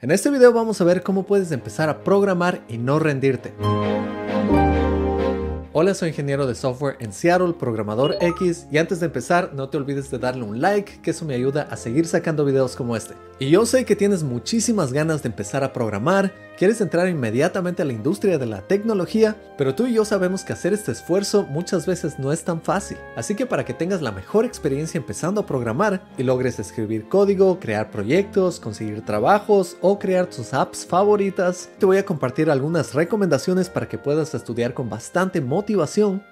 En este video vamos a ver cómo puedes empezar a programar y no rendirte. Hola, soy ingeniero de software en Seattle, programador X, y antes de empezar no te olvides de darle un like, que eso me ayuda a seguir sacando videos como este. Y yo sé que tienes muchísimas ganas de empezar a programar, quieres entrar inmediatamente a la industria de la tecnología, pero tú y yo sabemos que hacer este esfuerzo muchas veces no es tan fácil. Así que para que tengas la mejor experiencia empezando a programar y logres escribir código, crear proyectos, conseguir trabajos o crear tus apps favoritas, te voy a compartir algunas recomendaciones para que puedas estudiar con bastante motivación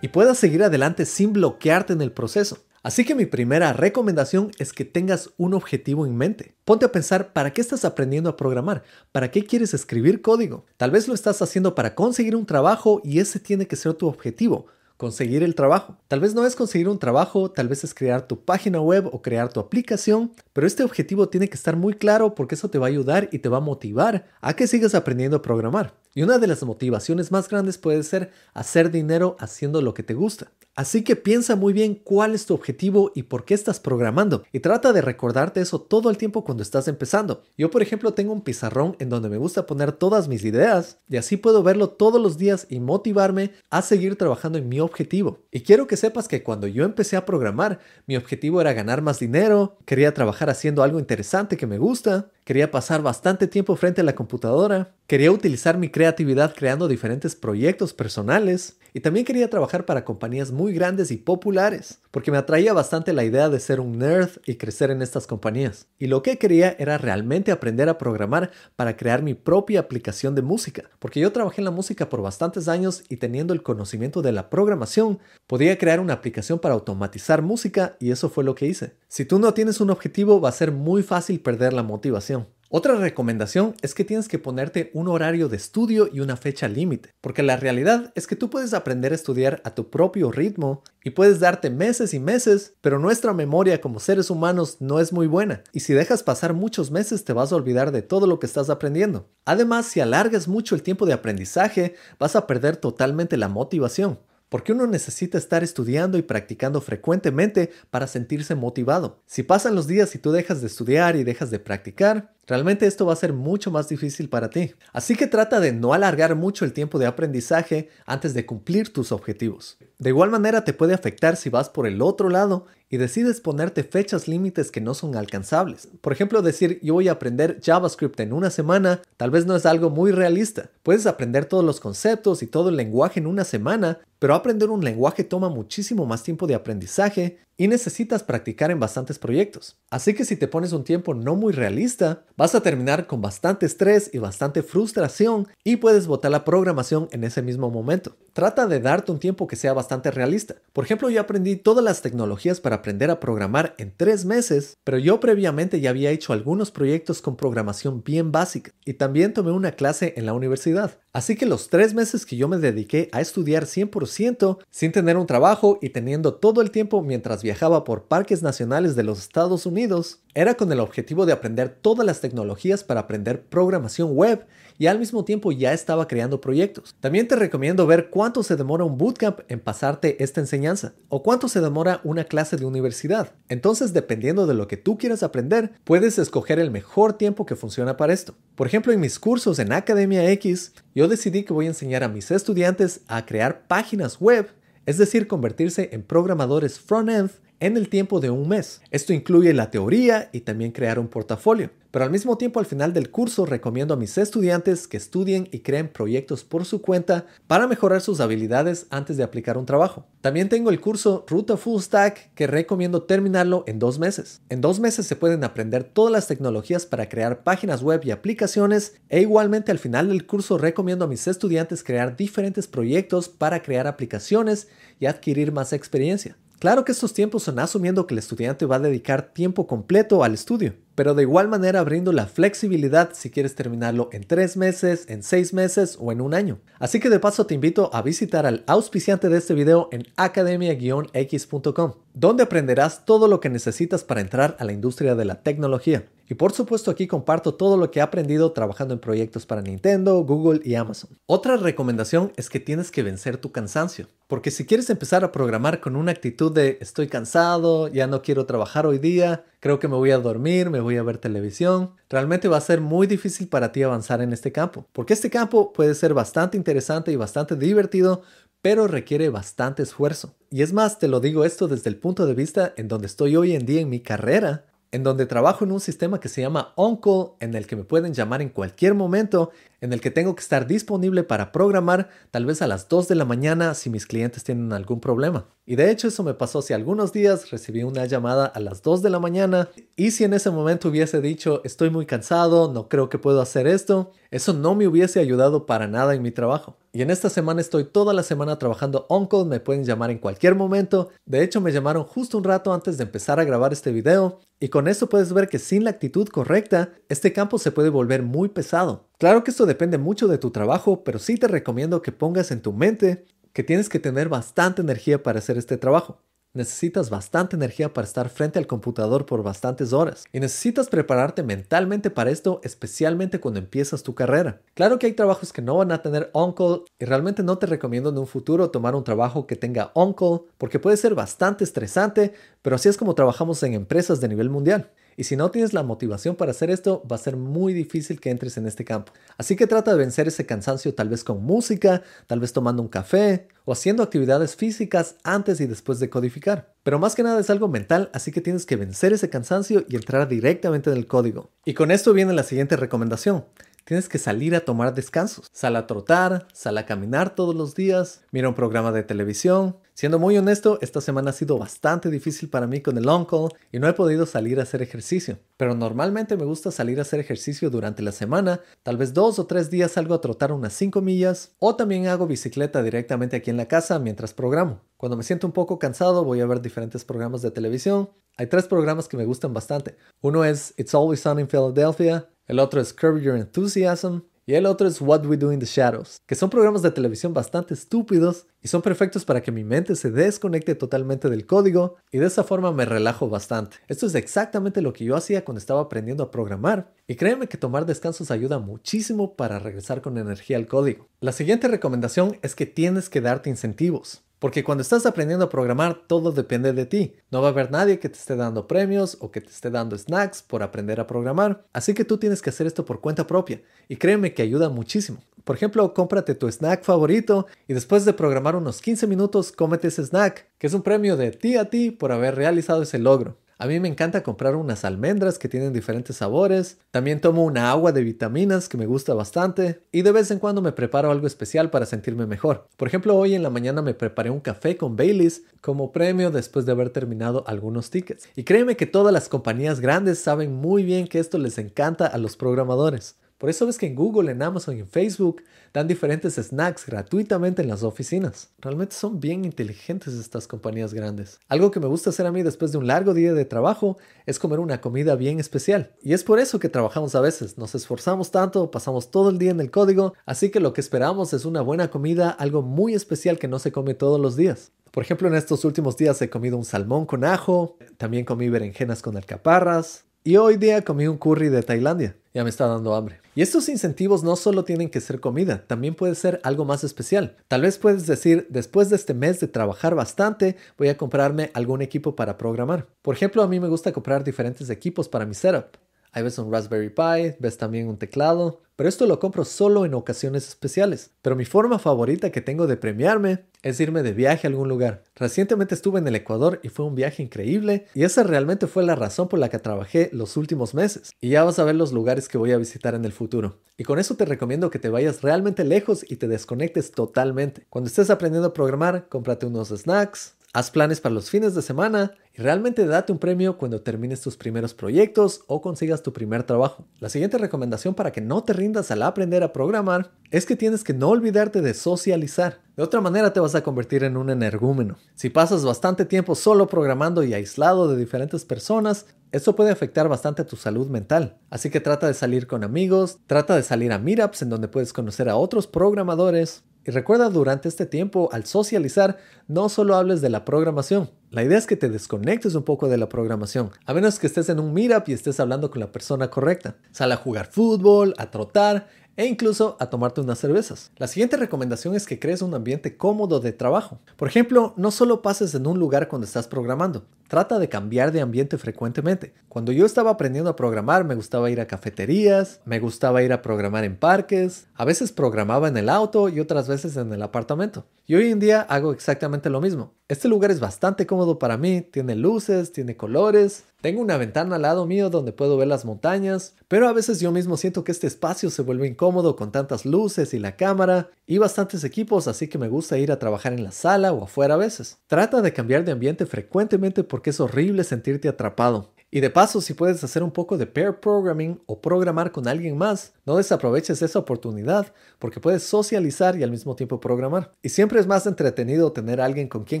y puedas seguir adelante sin bloquearte en el proceso. Así que mi primera recomendación es que tengas un objetivo en mente. Ponte a pensar para qué estás aprendiendo a programar, para qué quieres escribir código. Tal vez lo estás haciendo para conseguir un trabajo y ese tiene que ser tu objetivo conseguir el trabajo. Tal vez no es conseguir un trabajo, tal vez es crear tu página web o crear tu aplicación, pero este objetivo tiene que estar muy claro porque eso te va a ayudar y te va a motivar a que sigas aprendiendo a programar. Y una de las motivaciones más grandes puede ser hacer dinero haciendo lo que te gusta. Así que piensa muy bien cuál es tu objetivo y por qué estás programando. Y trata de recordarte eso todo el tiempo cuando estás empezando. Yo, por ejemplo, tengo un pizarrón en donde me gusta poner todas mis ideas y así puedo verlo todos los días y motivarme a seguir trabajando en mi objetivo. Y quiero que sepas que cuando yo empecé a programar, mi objetivo era ganar más dinero, quería trabajar haciendo algo interesante que me gusta, quería pasar bastante tiempo frente a la computadora, quería utilizar mi creatividad creando diferentes proyectos personales y también quería trabajar para compañías muy grandes y populares, porque me atraía bastante la idea de ser un nerd y crecer en estas compañías. Y lo que quería era realmente aprender a programar para crear mi propia aplicación de música, porque yo trabajé en la música por bastantes años y teniendo el conocimiento de la programación, podía crear una aplicación para automatizar música y eso fue lo que hice. Si tú no tienes un objetivo, va a ser muy fácil perder la motivación. Otra recomendación es que tienes que ponerte un horario de estudio y una fecha límite, porque la realidad es que tú puedes aprender a estudiar a tu propio ritmo y puedes darte meses y meses, pero nuestra memoria como seres humanos no es muy buena, y si dejas pasar muchos meses te vas a olvidar de todo lo que estás aprendiendo. Además, si alargas mucho el tiempo de aprendizaje, vas a perder totalmente la motivación porque uno necesita estar estudiando y practicando frecuentemente para sentirse motivado. Si pasan los días y tú dejas de estudiar y dejas de practicar, Realmente esto va a ser mucho más difícil para ti. Así que trata de no alargar mucho el tiempo de aprendizaje antes de cumplir tus objetivos. De igual manera te puede afectar si vas por el otro lado y decides ponerte fechas límites que no son alcanzables. Por ejemplo, decir yo voy a aprender JavaScript en una semana tal vez no es algo muy realista. Puedes aprender todos los conceptos y todo el lenguaje en una semana, pero aprender un lenguaje toma muchísimo más tiempo de aprendizaje y necesitas practicar en bastantes proyectos. Así que si te pones un tiempo no muy realista, vas a terminar con bastante estrés y bastante frustración y puedes botar la programación en ese mismo momento. Trata de darte un tiempo que sea bastante realista. Por ejemplo, yo aprendí todas las tecnologías para aprender a programar en tres meses, pero yo previamente ya había hecho algunos proyectos con programación bien básica y también tomé una clase en la universidad. Así que los tres meses que yo me dediqué a estudiar 100% sin tener un trabajo y teniendo todo el tiempo mientras viajaba por parques nacionales de los Estados Unidos, era con el objetivo de aprender todas las tecnologías para aprender programación web y al mismo tiempo ya estaba creando proyectos. También te recomiendo ver cuánto se demora un bootcamp en pasarte esta enseñanza o cuánto se demora una clase de universidad. Entonces, dependiendo de lo que tú quieras aprender, puedes escoger el mejor tiempo que funciona para esto. Por ejemplo, en mis cursos en Academia X, yo decidí que voy a enseñar a mis estudiantes a crear páginas web, es decir, convertirse en programadores front-end en el tiempo de un mes. Esto incluye la teoría y también crear un portafolio. Pero al mismo tiempo al final del curso recomiendo a mis estudiantes que estudien y creen proyectos por su cuenta para mejorar sus habilidades antes de aplicar un trabajo. También tengo el curso Ruta Full Stack que recomiendo terminarlo en dos meses. En dos meses se pueden aprender todas las tecnologías para crear páginas web y aplicaciones e igualmente al final del curso recomiendo a mis estudiantes crear diferentes proyectos para crear aplicaciones y adquirir más experiencia. Claro que estos tiempos son asumiendo que el estudiante va a dedicar tiempo completo al estudio, pero de igual manera abriendo la flexibilidad si quieres terminarlo en tres meses, en seis meses o en un año. Así que de paso te invito a visitar al auspiciante de este video en academia-x.com, donde aprenderás todo lo que necesitas para entrar a la industria de la tecnología. Y por supuesto aquí comparto todo lo que he aprendido trabajando en proyectos para Nintendo, Google y Amazon. Otra recomendación es que tienes que vencer tu cansancio. Porque si quieres empezar a programar con una actitud de estoy cansado, ya no quiero trabajar hoy día, creo que me voy a dormir, me voy a ver televisión. Realmente va a ser muy difícil para ti avanzar en este campo, porque este campo puede ser bastante interesante y bastante divertido, pero requiere bastante esfuerzo. Y es más, te lo digo esto desde el punto de vista en donde estoy hoy en día en mi carrera, en donde trabajo en un sistema que se llama Uncle, en el que me pueden llamar en cualquier momento en el que tengo que estar disponible para programar tal vez a las 2 de la mañana si mis clientes tienen algún problema. Y de hecho eso me pasó si algunos días recibí una llamada a las 2 de la mañana y si en ese momento hubiese dicho estoy muy cansado, no creo que puedo hacer esto, eso no me hubiese ayudado para nada en mi trabajo. Y en esta semana estoy toda la semana trabajando on call, me pueden llamar en cualquier momento. De hecho me llamaron justo un rato antes de empezar a grabar este video y con esto puedes ver que sin la actitud correcta, este campo se puede volver muy pesado. Claro que esto depende mucho de tu trabajo, pero sí te recomiendo que pongas en tu mente que tienes que tener bastante energía para hacer este trabajo. Necesitas bastante energía para estar frente al computador por bastantes horas y necesitas prepararte mentalmente para esto, especialmente cuando empiezas tu carrera. Claro que hay trabajos que no van a tener on-call y realmente no te recomiendo en un futuro tomar un trabajo que tenga on-call porque puede ser bastante estresante, pero así es como trabajamos en empresas de nivel mundial. Y si no tienes la motivación para hacer esto, va a ser muy difícil que entres en este campo. Así que trata de vencer ese cansancio tal vez con música, tal vez tomando un café o haciendo actividades físicas antes y después de codificar. Pero más que nada es algo mental, así que tienes que vencer ese cansancio y entrar directamente en el código. Y con esto viene la siguiente recomendación tienes que salir a tomar descansos. Sal a trotar, sal a caminar todos los días, mira un programa de televisión. Siendo muy honesto, esta semana ha sido bastante difícil para mí con el on-call y no he podido salir a hacer ejercicio. Pero normalmente me gusta salir a hacer ejercicio durante la semana, tal vez dos o tres días salgo a trotar unas 5 millas o también hago bicicleta directamente aquí en la casa mientras programo. Cuando me siento un poco cansado voy a ver diferentes programas de televisión. Hay tres programas que me gustan bastante. Uno es It's Always Sun in Philadelphia, el otro es Curb Your Enthusiasm y el otro es What We Do in the Shadows, que son programas de televisión bastante estúpidos y son perfectos para que mi mente se desconecte totalmente del código y de esa forma me relajo bastante. Esto es exactamente lo que yo hacía cuando estaba aprendiendo a programar y créeme que tomar descansos ayuda muchísimo para regresar con energía al código. La siguiente recomendación es que tienes que darte incentivos. Porque cuando estás aprendiendo a programar, todo depende de ti. No va a haber nadie que te esté dando premios o que te esté dando snacks por aprender a programar. Así que tú tienes que hacer esto por cuenta propia. Y créeme que ayuda muchísimo. Por ejemplo, cómprate tu snack favorito y después de programar unos 15 minutos, cómete ese snack, que es un premio de ti a ti por haber realizado ese logro. A mí me encanta comprar unas almendras que tienen diferentes sabores. También tomo una agua de vitaminas que me gusta bastante. Y de vez en cuando me preparo algo especial para sentirme mejor. Por ejemplo, hoy en la mañana me preparé un café con Baileys como premio después de haber terminado algunos tickets. Y créeme que todas las compañías grandes saben muy bien que esto les encanta a los programadores. Por eso ves que en Google, en Amazon y en Facebook dan diferentes snacks gratuitamente en las oficinas. Realmente son bien inteligentes estas compañías grandes. Algo que me gusta hacer a mí después de un largo día de trabajo es comer una comida bien especial. Y es por eso que trabajamos a veces. Nos esforzamos tanto, pasamos todo el día en el código, así que lo que esperamos es una buena comida, algo muy especial que no se come todos los días. Por ejemplo, en estos últimos días he comido un salmón con ajo, también comí berenjenas con alcaparras, y hoy día comí un curry de Tailandia. Ya me está dando hambre. Y estos incentivos no solo tienen que ser comida, también puede ser algo más especial. Tal vez puedes decir, después de este mes de trabajar bastante, voy a comprarme algún equipo para programar. Por ejemplo, a mí me gusta comprar diferentes equipos para mi setup. Ahí ves un Raspberry Pi, ves también un teclado, pero esto lo compro solo en ocasiones especiales. Pero mi forma favorita que tengo de premiarme es irme de viaje a algún lugar. Recientemente estuve en el Ecuador y fue un viaje increíble y esa realmente fue la razón por la que trabajé los últimos meses. Y ya vas a ver los lugares que voy a visitar en el futuro. Y con eso te recomiendo que te vayas realmente lejos y te desconectes totalmente. Cuando estés aprendiendo a programar, cómprate unos snacks, Haz planes para los fines de semana y realmente date un premio cuando termines tus primeros proyectos o consigas tu primer trabajo. La siguiente recomendación para que no te rindas al aprender a programar es que tienes que no olvidarte de socializar. De otra manera te vas a convertir en un energúmeno. Si pasas bastante tiempo solo programando y aislado de diferentes personas, esto puede afectar bastante a tu salud mental. Así que trata de salir con amigos, trata de salir a meetups en donde puedes conocer a otros programadores, y recuerda durante este tiempo, al socializar, no solo hables de la programación. La idea es que te desconectes un poco de la programación, a menos que estés en un meetup y estés hablando con la persona correcta. Sal a jugar fútbol, a trotar, e incluso a tomarte unas cervezas. La siguiente recomendación es que crees un ambiente cómodo de trabajo. Por ejemplo, no solo pases en un lugar cuando estás programando, Trata de cambiar de ambiente frecuentemente. Cuando yo estaba aprendiendo a programar, me gustaba ir a cafeterías, me gustaba ir a programar en parques, a veces programaba en el auto y otras veces en el apartamento. Y hoy en día hago exactamente lo mismo. Este lugar es bastante cómodo para mí, tiene luces, tiene colores, tengo una ventana al lado mío donde puedo ver las montañas, pero a veces yo mismo siento que este espacio se vuelve incómodo con tantas luces y la cámara y bastantes equipos, así que me gusta ir a trabajar en la sala o afuera a veces. Trata de cambiar de ambiente frecuentemente porque es horrible sentirte atrapado. Y de paso, si puedes hacer un poco de pair programming o programar con alguien más, no desaproveches esa oportunidad porque puedes socializar y al mismo tiempo programar. Y siempre es más entretenido tener alguien con quien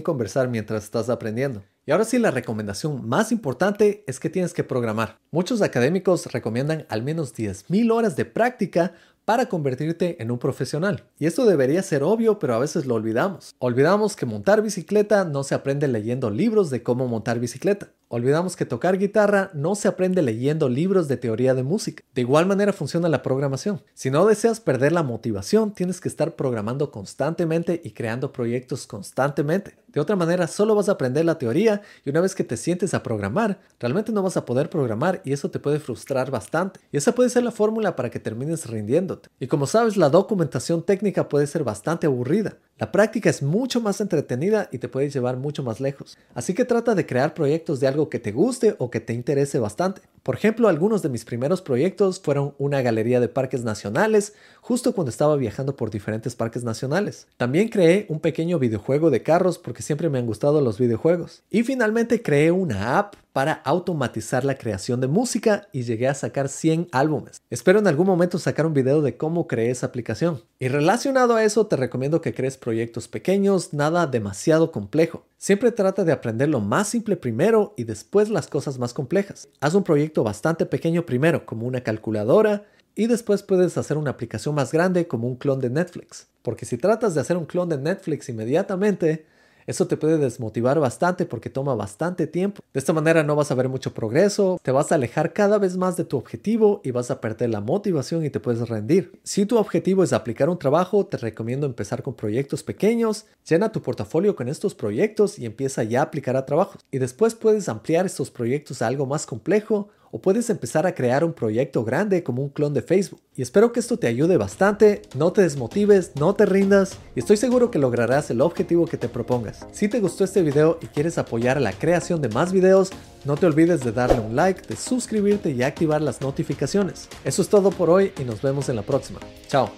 conversar mientras estás aprendiendo. Y ahora sí, la recomendación más importante es que tienes que programar. Muchos académicos recomiendan al menos 10.000 horas de práctica para convertirte en un profesional. Y esto debería ser obvio, pero a veces lo olvidamos. Olvidamos que montar bicicleta no se aprende leyendo libros de cómo montar bicicleta. Olvidamos que tocar guitarra no se aprende leyendo libros de teoría de música. De igual manera funciona la programación. Si no deseas perder la motivación, tienes que estar programando constantemente y creando proyectos constantemente. De otra manera, solo vas a aprender la teoría y una vez que te sientes a programar, realmente no vas a poder programar y eso te puede frustrar bastante. Y esa puede ser la fórmula para que termines rindiéndote. Y como sabes, la documentación técnica puede ser bastante aburrida. La práctica es mucho más entretenida y te puede llevar mucho más lejos. Así que trata de crear proyectos de algo que te guste o que te interese bastante. Por ejemplo, algunos de mis primeros proyectos fueron una galería de parques nacionales, justo cuando estaba viajando por diferentes parques nacionales. También creé un pequeño videojuego de carros porque siempre me han gustado los videojuegos. Y finalmente creé una app para automatizar la creación de música y llegué a sacar 100 álbumes. Espero en algún momento sacar un video de cómo creé esa aplicación. Y relacionado a eso, te recomiendo que crees proyectos pequeños, nada demasiado complejo. Siempre trata de aprender lo más simple primero y después las cosas más complejas. Haz un proyecto bastante pequeño primero, como una calculadora, y después puedes hacer una aplicación más grande como un clon de Netflix. Porque si tratas de hacer un clon de Netflix inmediatamente, eso te puede desmotivar bastante porque toma bastante tiempo. De esta manera no vas a ver mucho progreso, te vas a alejar cada vez más de tu objetivo y vas a perder la motivación y te puedes rendir. Si tu objetivo es aplicar un trabajo, te recomiendo empezar con proyectos pequeños, llena tu portafolio con estos proyectos y empieza ya a aplicar a trabajos. Y después puedes ampliar estos proyectos a algo más complejo o puedes empezar a crear un proyecto grande como un clon de Facebook. Y espero que esto te ayude bastante, no te desmotives, no te rindas y estoy seguro que lograrás el objetivo que te propongas. Si te gustó este video y quieres apoyar la creación de más videos, no te olvides de darle un like, de suscribirte y activar las notificaciones. Eso es todo por hoy y nos vemos en la próxima. Chao.